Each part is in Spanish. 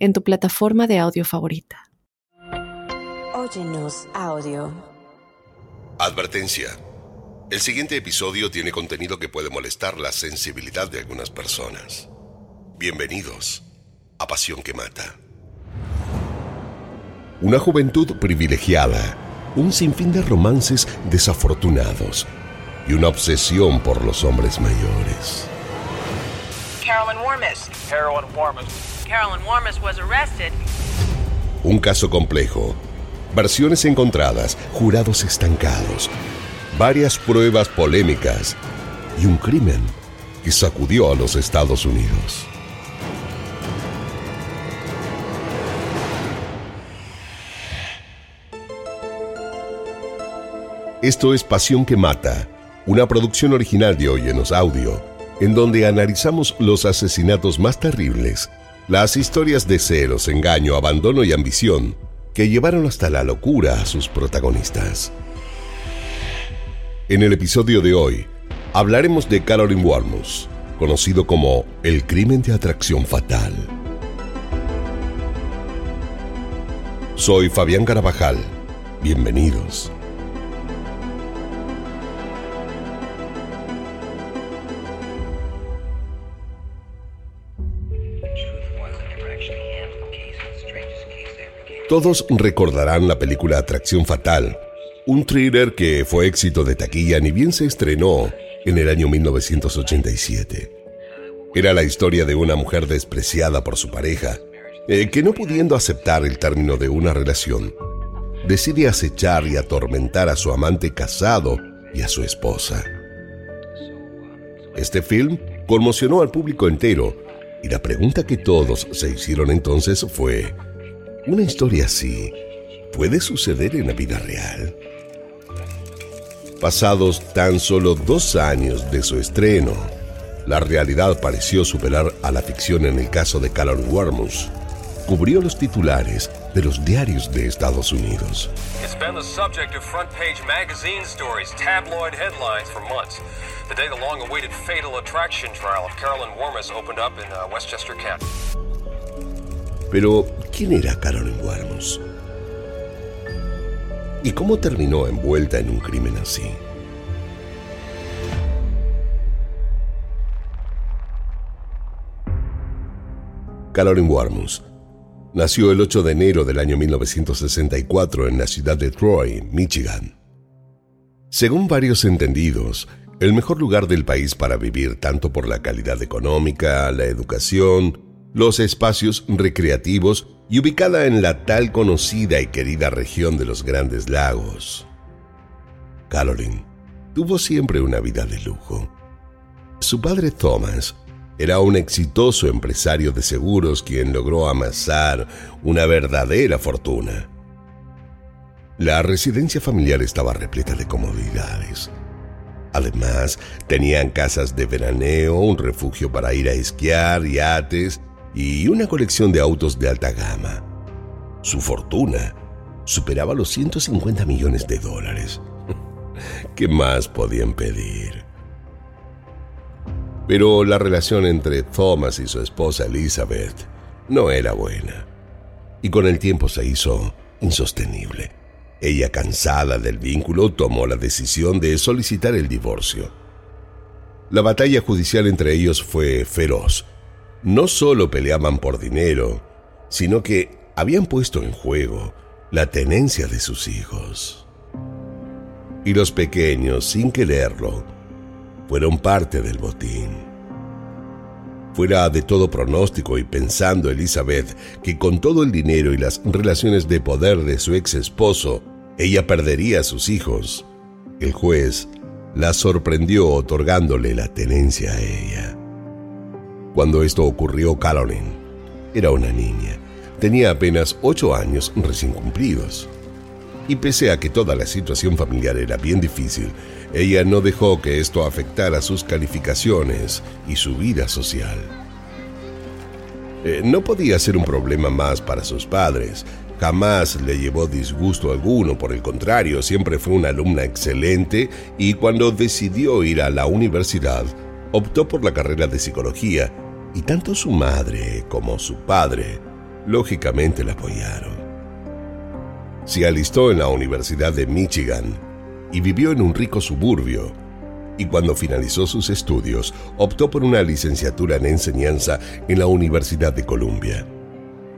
en tu plataforma de audio favorita. Óyenos audio. Advertencia. El siguiente episodio tiene contenido que puede molestar la sensibilidad de algunas personas. Bienvenidos a Pasión que Mata. Una juventud privilegiada, un sinfín de romances desafortunados y una obsesión por los hombres mayores. Carolyn Warmis. Carolyn Warmis. Un caso complejo, versiones encontradas, jurados estancados, varias pruebas polémicas y un crimen que sacudió a los Estados Unidos. Esto es Pasión que Mata, una producción original de Oyenos Audio, en donde analizamos los asesinatos más terribles las historias de celos, engaño, abandono y ambición que llevaron hasta la locura a sus protagonistas. En el episodio de hoy hablaremos de Carolyn Warmus, conocido como el crimen de atracción fatal. Soy Fabián Carabajal. Bienvenidos. Todos recordarán la película Atracción Fatal, un thriller que fue éxito de taquilla ni bien se estrenó en el año 1987. Era la historia de una mujer despreciada por su pareja, eh, que no pudiendo aceptar el término de una relación, decide acechar y atormentar a su amante casado y a su esposa. Este film conmocionó al público entero y la pregunta que todos se hicieron entonces fue, una historia así puede suceder en la vida real. Pasados tan solo dos años de su estreno, la realidad pareció superar a la ficción en el caso de Callan Warmus. Cubrió los titulares de los diarios de Estados Unidos. It's been the subject of front page magazine stories, tabloid headlines for months. The day the long awaited fatal attraction trial of Carolyn Warmus opened up in uh, Westchester County. Pero, ¿quién era Carolyn Warmus? ¿Y cómo terminó envuelta en un crimen así? Carolyn Warmus nació el 8 de enero del año 1964 en la ciudad de Troy, Michigan. Según varios entendidos, el mejor lugar del país para vivir tanto por la calidad económica, la educación, los espacios recreativos y ubicada en la tal conocida y querida región de los Grandes Lagos. Caroline tuvo siempre una vida de lujo. Su padre Thomas era un exitoso empresario de seguros quien logró amasar una verdadera fortuna. La residencia familiar estaba repleta de comodidades. Además, tenían casas de veraneo, un refugio para ir a esquiar, yates y una colección de autos de alta gama. Su fortuna superaba los 150 millones de dólares. ¿Qué más podían pedir? Pero la relación entre Thomas y su esposa Elizabeth no era buena. Y con el tiempo se hizo insostenible. Ella, cansada del vínculo, tomó la decisión de solicitar el divorcio. La batalla judicial entre ellos fue feroz no solo peleaban por dinero, sino que habían puesto en juego la tenencia de sus hijos. Y los pequeños, sin quererlo, fueron parte del botín. Fuera de todo pronóstico y pensando Elizabeth que con todo el dinero y las relaciones de poder de su ex esposo, ella perdería a sus hijos, el juez la sorprendió otorgándole la tenencia a ella. Cuando esto ocurrió, Caroline era una niña. tenía apenas ocho años recién cumplidos. Y pese a que toda la situación familiar era bien difícil, ella no dejó que esto afectara sus calificaciones y su vida social. Eh, no podía ser un problema más para sus padres. Jamás le llevó disgusto alguno, por el contrario, siempre fue una alumna excelente y cuando decidió ir a la universidad, optó por la carrera de psicología y tanto su madre como su padre, lógicamente, la apoyaron. Se alistó en la Universidad de Michigan y vivió en un rico suburbio. Y cuando finalizó sus estudios, optó por una licenciatura en enseñanza en la Universidad de Columbia.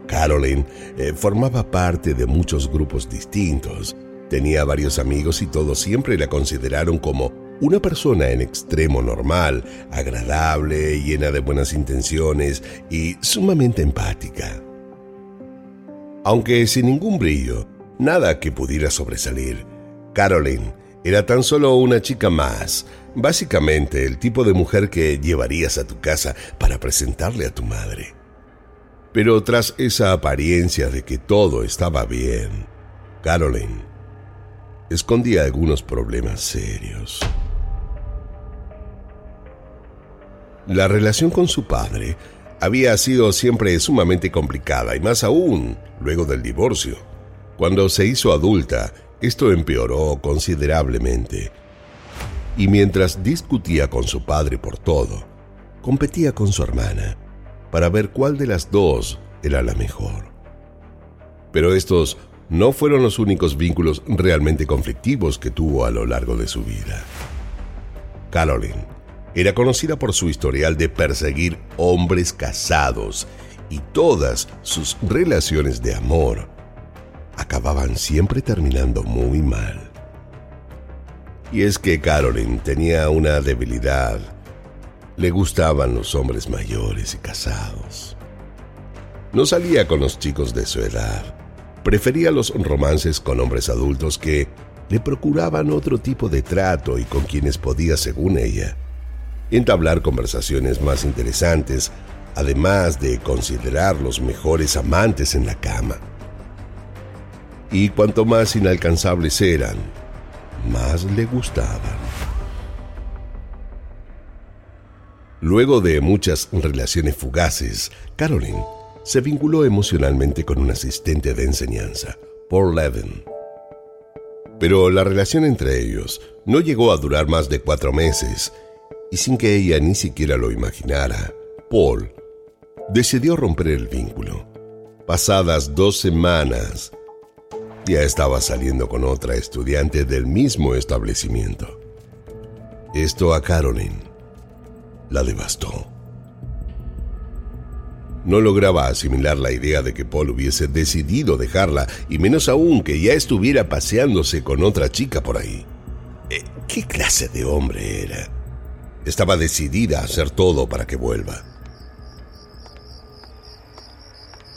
Caroline eh, formaba parte de muchos grupos distintos, tenía varios amigos y todos siempre la consideraron como una persona en extremo normal, agradable, llena de buenas intenciones y sumamente empática. Aunque sin ningún brillo, nada que pudiera sobresalir, Caroline era tan solo una chica más, básicamente el tipo de mujer que llevarías a tu casa para presentarle a tu madre. Pero tras esa apariencia de que todo estaba bien, Caroline escondía algunos problemas serios. La relación con su padre había sido siempre sumamente complicada y más aún luego del divorcio. Cuando se hizo adulta, esto empeoró considerablemente. Y mientras discutía con su padre por todo, competía con su hermana para ver cuál de las dos era la mejor. Pero estos no fueron los únicos vínculos realmente conflictivos que tuvo a lo largo de su vida. Caroline era conocida por su historial de perseguir hombres casados y todas sus relaciones de amor acababan siempre terminando muy mal. Y es que Carolyn tenía una debilidad. Le gustaban los hombres mayores y casados. No salía con los chicos de su edad. Prefería los romances con hombres adultos que le procuraban otro tipo de trato y con quienes podía, según ella, entablar conversaciones más interesantes, además de considerar los mejores amantes en la cama. Y cuanto más inalcanzables eran, más le gustaban. Luego de muchas relaciones fugaces, Caroline se vinculó emocionalmente con un asistente de enseñanza, Paul Levin. Pero la relación entre ellos no llegó a durar más de cuatro meses y sin que ella ni siquiera lo imaginara, Paul decidió romper el vínculo. Pasadas dos semanas, ya estaba saliendo con otra estudiante del mismo establecimiento. Esto a Caroline la devastó. No lograba asimilar la idea de que Paul hubiese decidido dejarla, y menos aún que ya estuviera paseándose con otra chica por ahí. Eh, ¿Qué clase de hombre era? Estaba decidida a hacer todo para que vuelva.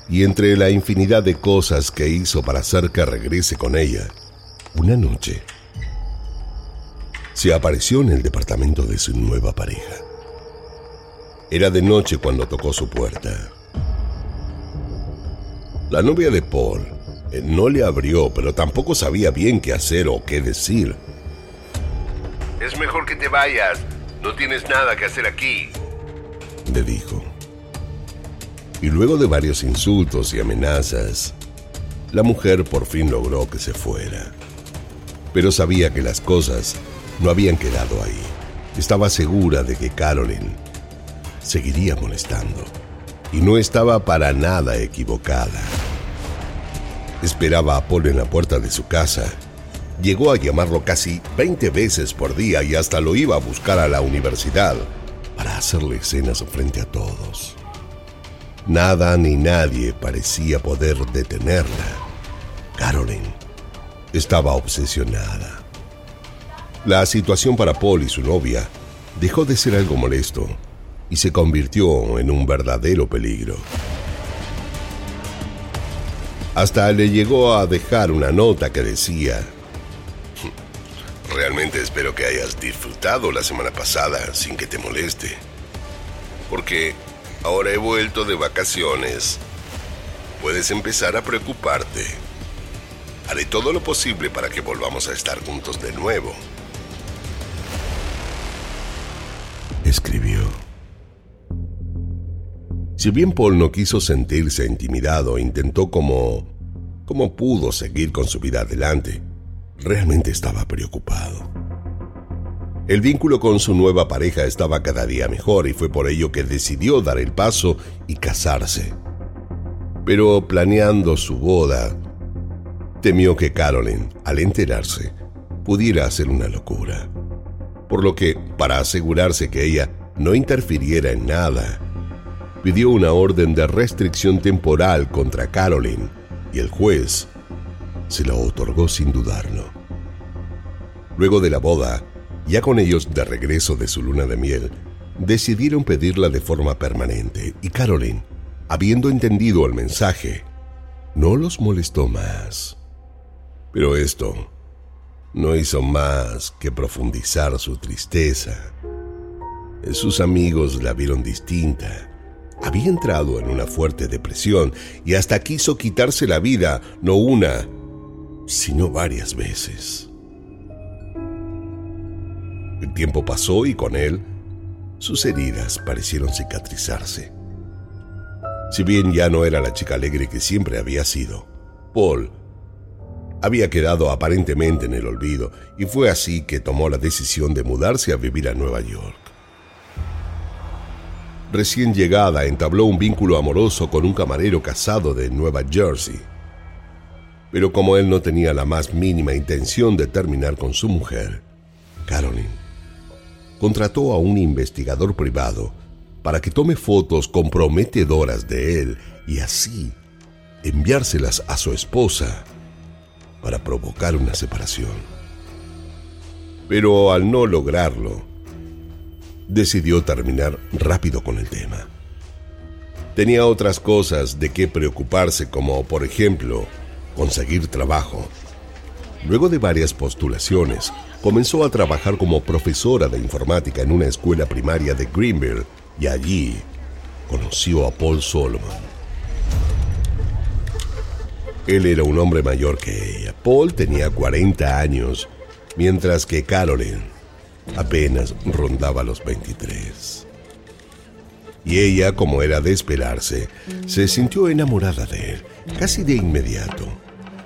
Y entre la infinidad de cosas que hizo para hacer que regrese con ella, una noche se apareció en el departamento de su nueva pareja. Era de noche cuando tocó su puerta. La novia de Paul eh, no le abrió, pero tampoco sabía bien qué hacer o qué decir. Es mejor que te vayas. No tienes nada que hacer aquí, le dijo. Y luego de varios insultos y amenazas, la mujer por fin logró que se fuera. Pero sabía que las cosas no habían quedado ahí. Estaba segura de que Carolyn seguiría molestando. Y no estaba para nada equivocada. Esperaba a Paul en la puerta de su casa Llegó a llamarlo casi 20 veces por día y hasta lo iba a buscar a la universidad para hacerle escenas frente a todos. Nada ni nadie parecía poder detenerla. Caroline estaba obsesionada. La situación para Paul y su novia dejó de ser algo molesto y se convirtió en un verdadero peligro. Hasta le llegó a dejar una nota que decía, Realmente espero que hayas disfrutado la semana pasada sin que te moleste. Porque ahora he vuelto de vacaciones. puedes empezar a preocuparte. Haré todo lo posible para que volvamos a estar juntos de nuevo. Escribió. Si bien Paul no quiso sentirse intimidado, intentó como... como pudo seguir con su vida adelante. Realmente estaba preocupado. El vínculo con su nueva pareja estaba cada día mejor y fue por ello que decidió dar el paso y casarse. Pero planeando su boda, temió que Carolyn, al enterarse, pudiera hacer una locura. Por lo que, para asegurarse que ella no interfiriera en nada, pidió una orden de restricción temporal contra Carolyn y el juez se la otorgó sin dudarlo. Luego de la boda, ya con ellos de regreso de su luna de miel, decidieron pedirla de forma permanente y Caroline, habiendo entendido el mensaje, no los molestó más. Pero esto no hizo más que profundizar su tristeza. Sus amigos la vieron distinta. Había entrado en una fuerte depresión y hasta quiso quitarse la vida, no una, sino varias veces. El tiempo pasó y con él sus heridas parecieron cicatrizarse. Si bien ya no era la chica alegre que siempre había sido, Paul había quedado aparentemente en el olvido y fue así que tomó la decisión de mudarse a vivir a Nueva York. Recién llegada entabló un vínculo amoroso con un camarero casado de Nueva Jersey. Pero como él no tenía la más mínima intención de terminar con su mujer, Caroline contrató a un investigador privado para que tome fotos comprometedoras de él y así enviárselas a su esposa para provocar una separación. Pero al no lograrlo, decidió terminar rápido con el tema. Tenía otras cosas de qué preocuparse como, por ejemplo, conseguir trabajo. Luego de varias postulaciones, comenzó a trabajar como profesora de informática en una escuela primaria de Greenville y allí conoció a Paul Solomon. Él era un hombre mayor que ella. Paul tenía 40 años, mientras que Carolyn apenas rondaba los 23. Y ella, como era de esperarse, se sintió enamorada de él, casi de inmediato.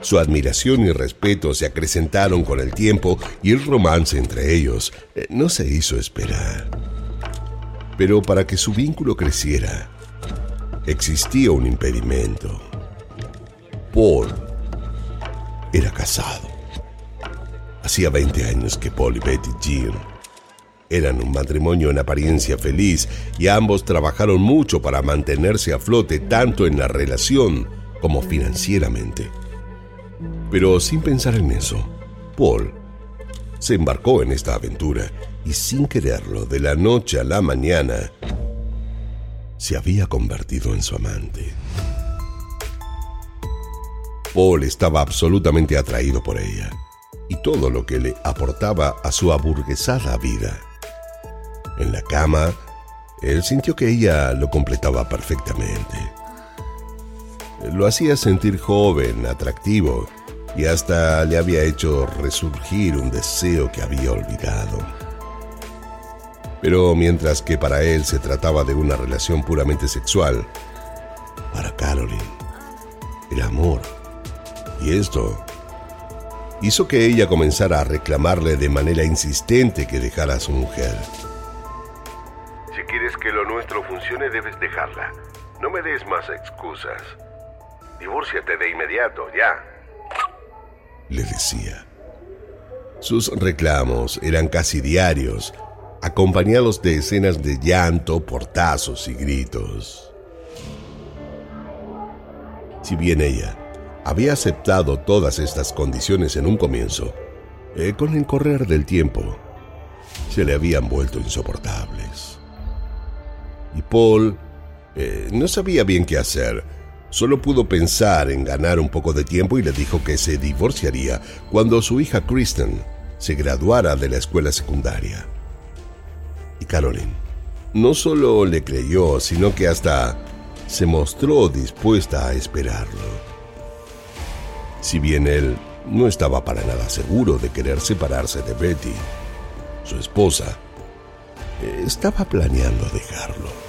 Su admiración y respeto se acrecentaron con el tiempo y el romance entre ellos eh, no se hizo esperar. Pero para que su vínculo creciera, existía un impedimento. Paul era casado. Hacía 20 años que Paul y Betty Jean eran un matrimonio en apariencia feliz y ambos trabajaron mucho para mantenerse a flote tanto en la relación como financieramente. Pero sin pensar en eso, Paul se embarcó en esta aventura y sin quererlo, de la noche a la mañana, se había convertido en su amante. Paul estaba absolutamente atraído por ella y todo lo que le aportaba a su aburguesada vida. En la cama, él sintió que ella lo completaba perfectamente. Lo hacía sentir joven, atractivo y hasta le había hecho resurgir un deseo que había olvidado. Pero mientras que para él se trataba de una relación puramente sexual, para Caroline era amor. Y esto hizo que ella comenzara a reclamarle de manera insistente que dejara a su mujer. Si quieres que lo nuestro funcione, debes dejarla. No me des más excusas. Divórciate de inmediato, ya le decía. Sus reclamos eran casi diarios, acompañados de escenas de llanto, portazos y gritos. Si bien ella había aceptado todas estas condiciones en un comienzo, eh, con el correr del tiempo se le habían vuelto insoportables. Y Paul eh, no sabía bien qué hacer Solo pudo pensar en ganar un poco de tiempo y le dijo que se divorciaría cuando su hija Kristen se graduara de la escuela secundaria. Y Caroline no solo le creyó, sino que hasta se mostró dispuesta a esperarlo. Si bien él no estaba para nada seguro de querer separarse de Betty, su esposa, estaba planeando dejarlo.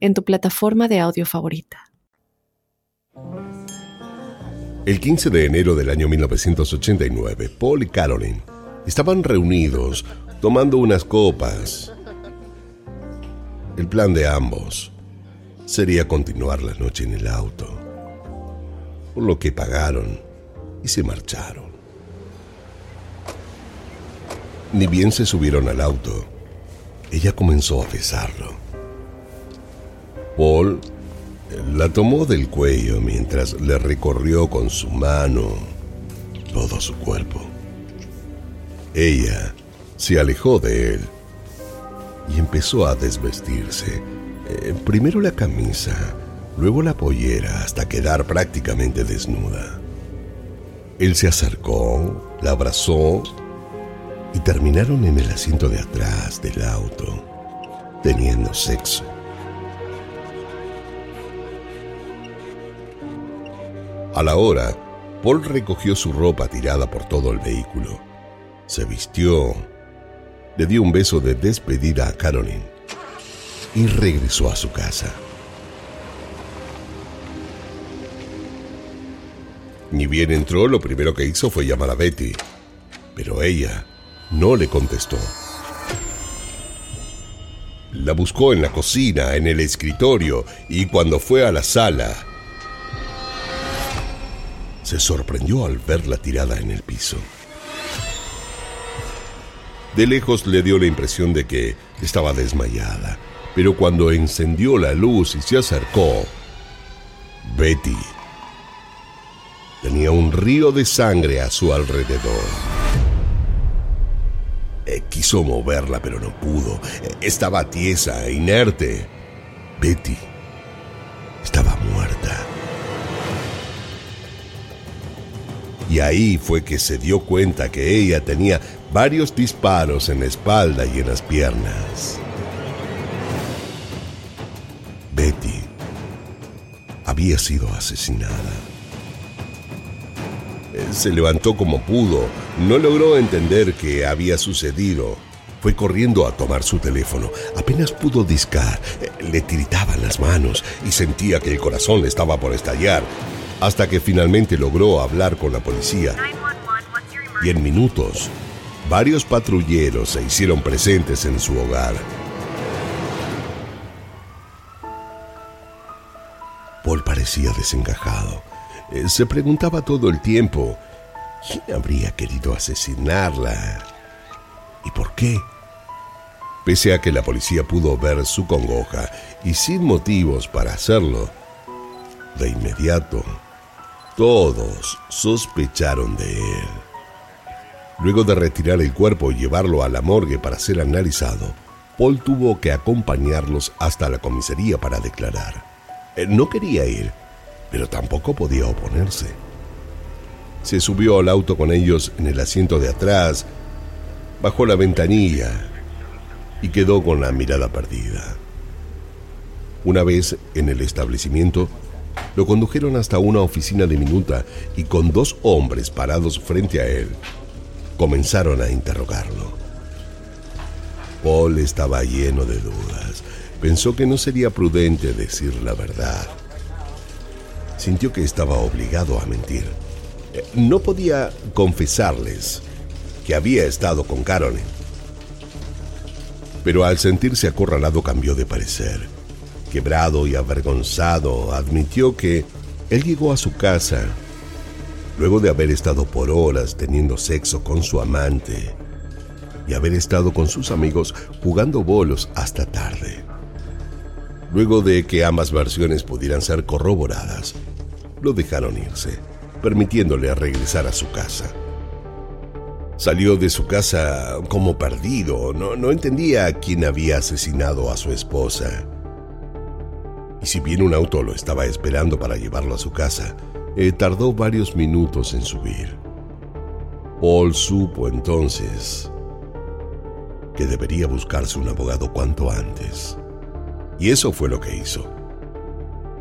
en tu plataforma de audio favorita. El 15 de enero del año 1989, Paul y Caroline estaban reunidos tomando unas copas. El plan de ambos sería continuar la noche en el auto, por lo que pagaron y se marcharon. Ni bien se subieron al auto, ella comenzó a besarlo. Paul la tomó del cuello mientras le recorrió con su mano todo su cuerpo. Ella se alejó de él y empezó a desvestirse. Eh, primero la camisa, luego la pollera hasta quedar prácticamente desnuda. Él se acercó, la abrazó y terminaron en el asiento de atrás del auto, teniendo sexo. A la hora, Paul recogió su ropa tirada por todo el vehículo. Se vistió, le dio un beso de despedida a Caroline y regresó a su casa. Ni bien entró, lo primero que hizo fue llamar a Betty, pero ella no le contestó. La buscó en la cocina, en el escritorio y cuando fue a la sala, se sorprendió al verla tirada en el piso. De lejos le dio la impresión de que estaba desmayada, pero cuando encendió la luz y se acercó, Betty tenía un río de sangre a su alrededor. Eh, quiso moverla, pero no pudo. estaba tiesa, e inerte. Betty y ahí fue que se dio cuenta que ella tenía varios disparos en la espalda y en las piernas. Betty había sido asesinada. Se levantó como pudo, no logró entender qué había sucedido. Fue corriendo a tomar su teléfono. Apenas pudo discar, le tiritaban las manos y sentía que el corazón le estaba por estallar hasta que finalmente logró hablar con la policía. Y en minutos, varios patrulleros se hicieron presentes en su hogar. Paul parecía desencajado. Eh, se preguntaba todo el tiempo, ¿quién habría querido asesinarla? ¿Y por qué? Pese a que la policía pudo ver su congoja y sin motivos para hacerlo, de inmediato todos sospecharon de él. Luego de retirar el cuerpo y llevarlo a la morgue para ser analizado, Paul tuvo que acompañarlos hasta la comisaría para declarar. Él no quería ir, pero tampoco podía oponerse. Se subió al auto con ellos en el asiento de atrás, bajó la ventanilla y quedó con la mirada perdida. Una vez en el establecimiento, lo condujeron hasta una oficina diminuta y con dos hombres parados frente a él, comenzaron a interrogarlo. Paul estaba lleno de dudas. Pensó que no sería prudente decir la verdad. Sintió que estaba obligado a mentir. No podía confesarles que había estado con Caroline. Pero al sentirse acorralado cambió de parecer. Quebrado y avergonzado, admitió que él llegó a su casa luego de haber estado por horas teniendo sexo con su amante y haber estado con sus amigos jugando bolos hasta tarde. Luego de que ambas versiones pudieran ser corroboradas, lo dejaron irse, permitiéndole regresar a su casa. Salió de su casa como perdido, no, entendía quién había asesinado a su esposa. Y si bien un auto lo estaba esperando para llevarlo a su casa, eh, tardó varios minutos en subir. Paul supo entonces que debería buscarse un abogado cuanto antes. Y eso fue lo que hizo.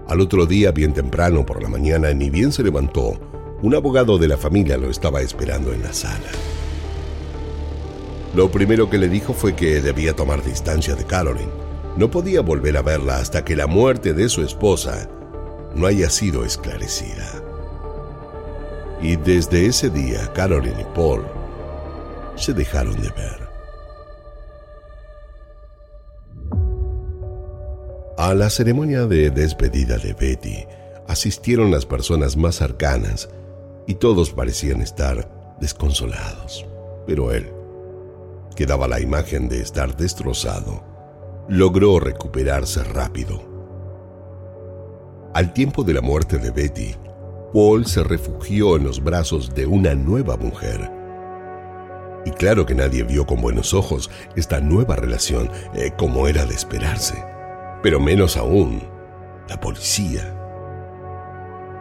Al otro día, bien temprano por la mañana, ni bien se levantó, un abogado de la familia lo estaba esperando en la sala. Lo primero que le dijo fue que debía tomar distancia de Caroline. No podía volver a verla hasta que la muerte de su esposa no haya sido esclarecida. Y desde ese día, Caroline y Paul se dejaron de ver. A la ceremonia de despedida de Betty asistieron las personas más cercanas y todos parecían estar desconsolados. Pero él, que daba la imagen de estar destrozado, logró recuperarse rápido. Al tiempo de la muerte de Betty, Paul se refugió en los brazos de una nueva mujer. Y claro que nadie vio con buenos ojos esta nueva relación eh, como era de esperarse pero menos aún la policía.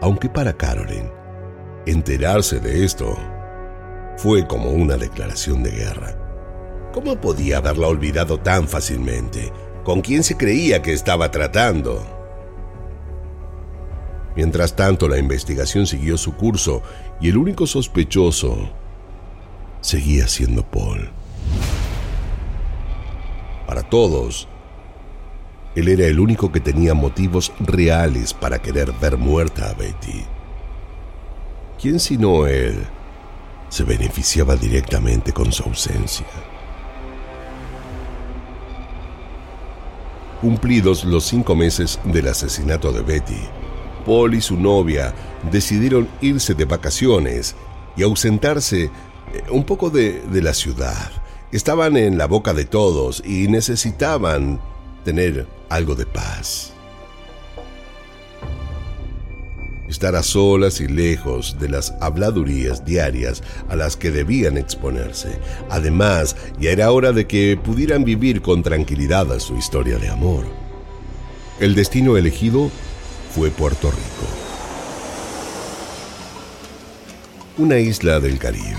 Aunque para Carolyn, enterarse de esto fue como una declaración de guerra. ¿Cómo podía haberla olvidado tan fácilmente? ¿Con quién se creía que estaba tratando? Mientras tanto, la investigación siguió su curso y el único sospechoso seguía siendo Paul. Para todos, él era el único que tenía motivos reales para querer ver muerta a Betty. ¿Quién sino él se beneficiaba directamente con su ausencia? Cumplidos los cinco meses del asesinato de Betty, Paul y su novia decidieron irse de vacaciones y ausentarse eh, un poco de, de la ciudad. Estaban en la boca de todos y necesitaban tener algo de paz. Estar a solas y lejos de las habladurías diarias a las que debían exponerse. Además, ya era hora de que pudieran vivir con tranquilidad su historia de amor. El destino elegido fue Puerto Rico. Una isla del Caribe,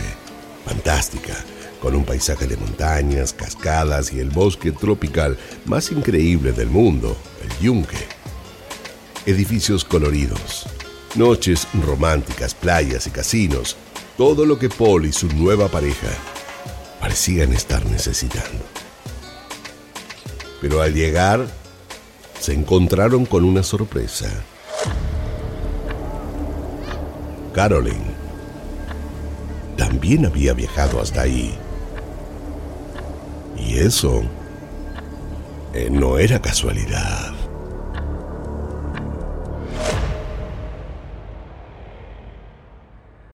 fantástica, con un paisaje de montañas, cascadas y el bosque tropical más increíble del mundo, el yunque. Edificios coloridos, noches románticas, playas y casinos, todo lo que Paul y su nueva pareja parecían estar necesitando. Pero al llegar, se encontraron con una sorpresa. Caroline también había viajado hasta ahí. Y eso eh, no era casualidad.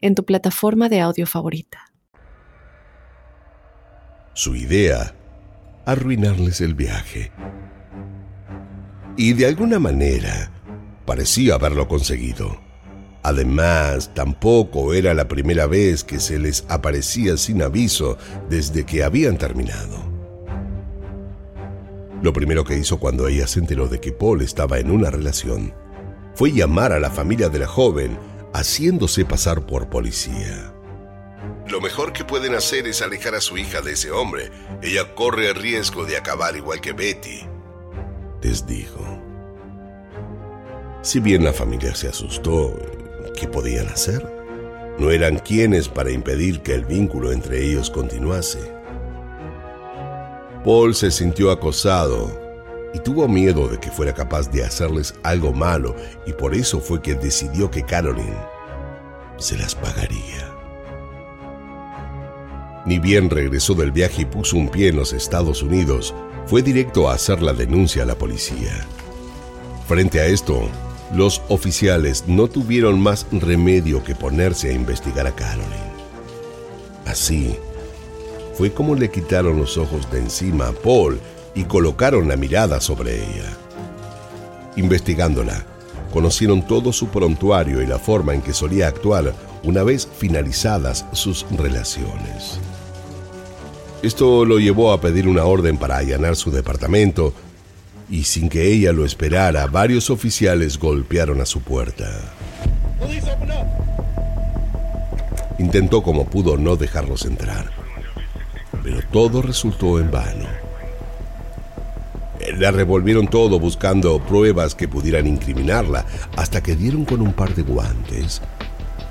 en tu plataforma de audio favorita. Su idea, arruinarles el viaje. Y de alguna manera, parecía haberlo conseguido. Además, tampoco era la primera vez que se les aparecía sin aviso desde que habían terminado. Lo primero que hizo cuando ella se enteró de que Paul estaba en una relación fue llamar a la familia de la joven haciéndose pasar por policía. Lo mejor que pueden hacer es alejar a su hija de ese hombre. Ella corre el riesgo de acabar igual que Betty, les dijo. Si bien la familia se asustó, ¿qué podían hacer? No eran quienes para impedir que el vínculo entre ellos continuase. Paul se sintió acosado y tuvo miedo de que fuera capaz de hacerles algo malo y por eso fue que decidió que Caroline se las pagaría. Ni bien regresó del viaje y puso un pie en los Estados Unidos, fue directo a hacer la denuncia a la policía. Frente a esto, los oficiales no tuvieron más remedio que ponerse a investigar a Caroline. Así, fue como le quitaron los ojos de encima a Paul y colocaron la mirada sobre ella. Investigándola, conocieron todo su prontuario y la forma en que solía actuar una vez finalizadas sus relaciones. Esto lo llevó a pedir una orden para allanar su departamento y sin que ella lo esperara, varios oficiales golpearon a su puerta. Intentó como pudo no dejarlos entrar, pero todo resultó en vano. La revolvieron todo buscando pruebas que pudieran incriminarla, hasta que dieron con un par de guantes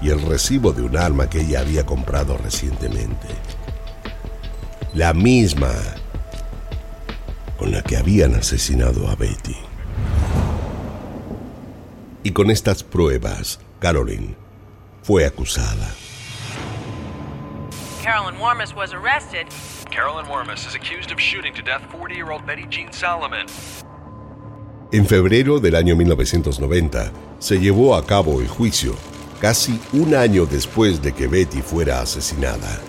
y el recibo de un arma que ella había comprado recientemente. La misma con la que habían asesinado a Betty. Y con estas pruebas, Caroline fue acusada. Carolyn Warmis was arrested. Carolyn Wormus is accused of shooting to death 40-year-old Betty Jean Solomon. En febrero del año 1990 se llevó a cabo el juicio, casi un año después de que Betty fuera asesinada.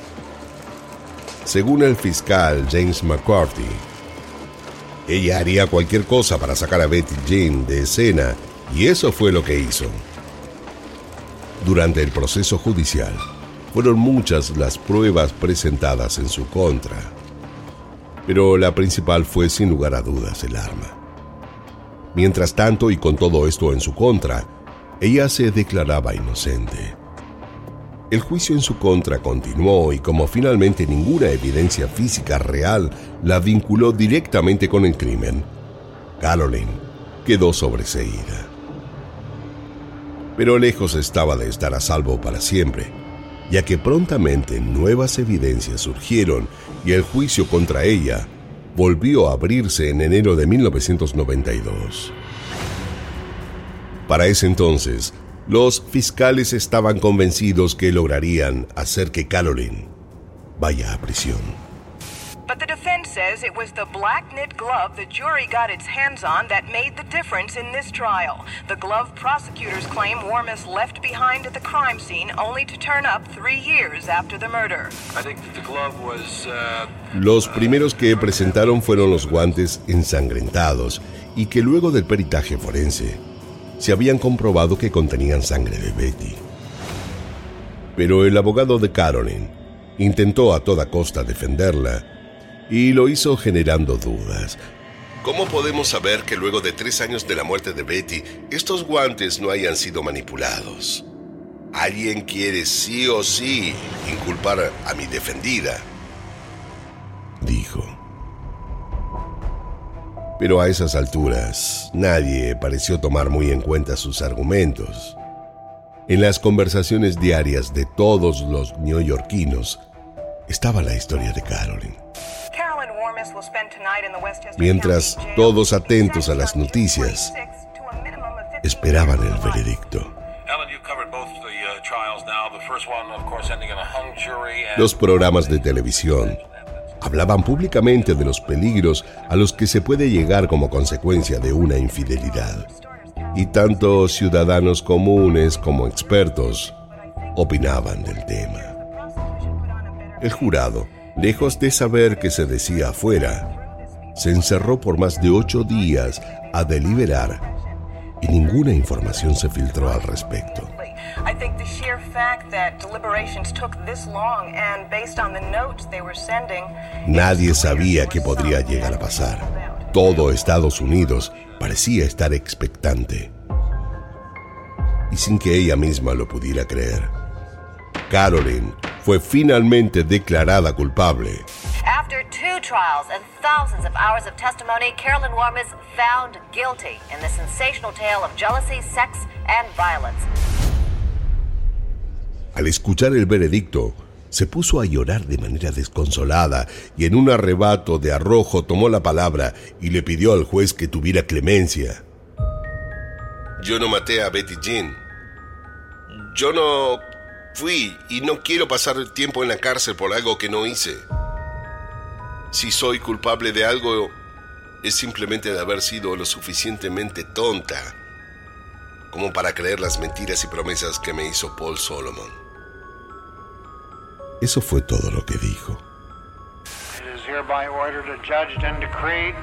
Según el fiscal James McCarthy, ella haría cualquier cosa para sacar a Betty Jean de escena y eso fue lo que hizo. Durante el proceso judicial, fueron muchas las pruebas presentadas en su contra, pero la principal fue sin lugar a dudas el arma. Mientras tanto, y con todo esto en su contra, ella se declaraba inocente. El juicio en su contra continuó y como finalmente ninguna evidencia física real la vinculó directamente con el crimen, Caroline quedó sobreseída. Pero lejos estaba de estar a salvo para siempre ya que prontamente nuevas evidencias surgieron y el juicio contra ella volvió a abrirse en enero de 1992. Para ese entonces, los fiscales estaban convencidos que lograrían hacer que Caroline vaya a prisión. Says it was the black knit glove the jury got its hands on that made the difference in this trial. The glove prosecutors claim Warmus left behind at the crime scene only to turn up three years after the murder. I think the glove was. Uh, Los primeros que presentaron fueron los guantes ensangrentados y que luego del peritaje forense se habían comprobado que contenían sangre de Betty. Pero el abogado de Caroline intentó a toda costa defenderla y lo hizo generando dudas. ¿Cómo podemos saber que luego de tres años de la muerte de Betty, estos guantes no hayan sido manipulados? Alguien quiere sí o sí inculpar a mi defendida, dijo. Pero a esas alturas, nadie pareció tomar muy en cuenta sus argumentos. En las conversaciones diarias de todos los neoyorquinos estaba la historia de Caroline. Mientras todos atentos a las noticias esperaban el veredicto. Los programas de televisión hablaban públicamente de los peligros a los que se puede llegar como consecuencia de una infidelidad. Y tanto ciudadanos comunes como expertos opinaban del tema. El jurado lejos de saber qué se decía afuera, se encerró por más de ocho días a deliberar y ninguna información se filtró al respecto. Nadie sabía qué podría llegar a pasar. Todo Estados Unidos parecía estar expectante. Y sin que ella misma lo pudiera creer, Caroline fue finalmente declarada culpable. After two trials and thousands of hours of testimony, Carolyn Warmis found guilty in the sensational tale of jealousy, sex, and violence. Al escuchar el veredicto, se puso a llorar de manera desconsolada y en un arrebato de arrojo tomó la palabra y le pidió al juez que tuviera clemencia. Yo no maté a Betty Jean. Yo no fui y no quiero pasar el tiempo en la cárcel por algo que no hice. Si soy culpable de algo, es simplemente de haber sido lo suficientemente tonta como para creer las mentiras y promesas que me hizo Paul Solomon. Eso fue todo lo que dijo. It is hereby ordered, adjudged, and decreed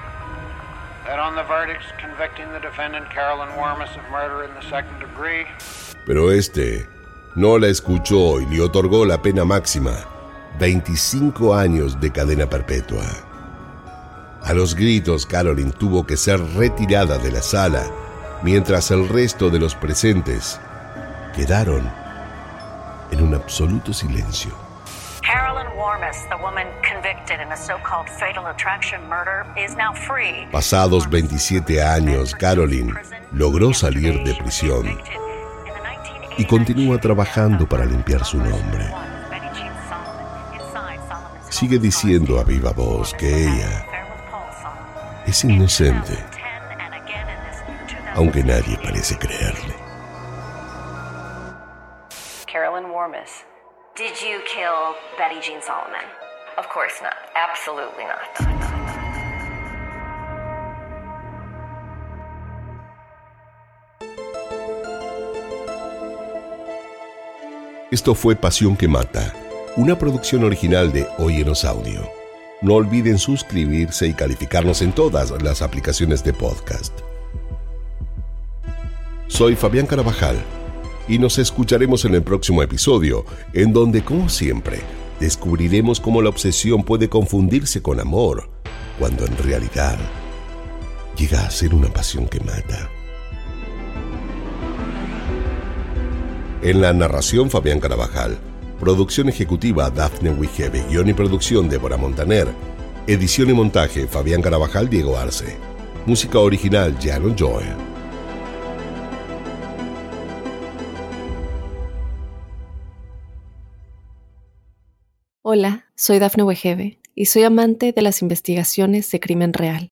that on the verdicts convicting the defendant Carolyn Wormus of murder in the second degree. Pero este no la escuchó y le otorgó la pena máxima, 25 años de cadena perpetua. A los gritos, Carolyn tuvo que ser retirada de la sala, mientras el resto de los presentes quedaron en un absoluto silencio. Pasados 27 años, Carolyn logró salir de prisión y continúa trabajando para limpiar su nombre. Sigue diciendo a viva voz que ella es inocente, aunque nadie parece creerle. Carolyn Warmis. Did you kill Betty Jean Solomon? Of course not. Absolutely not. Esto fue Pasión que Mata, una producción original de Oyenos Audio. No olviden suscribirse y calificarnos en todas las aplicaciones de podcast. Soy Fabián Carabajal y nos escucharemos en el próximo episodio, en donde, como siempre, descubriremos cómo la obsesión puede confundirse con amor, cuando en realidad llega a ser una pasión que mata. En la narración Fabián Carabajal, producción ejecutiva Daphne Wigebe, guion y producción Débora Montaner, edición y montaje Fabián Carabajal, Diego Arce, música original Jano Joel. Hola, soy Dafne Wegebe y soy amante de las investigaciones de crimen real.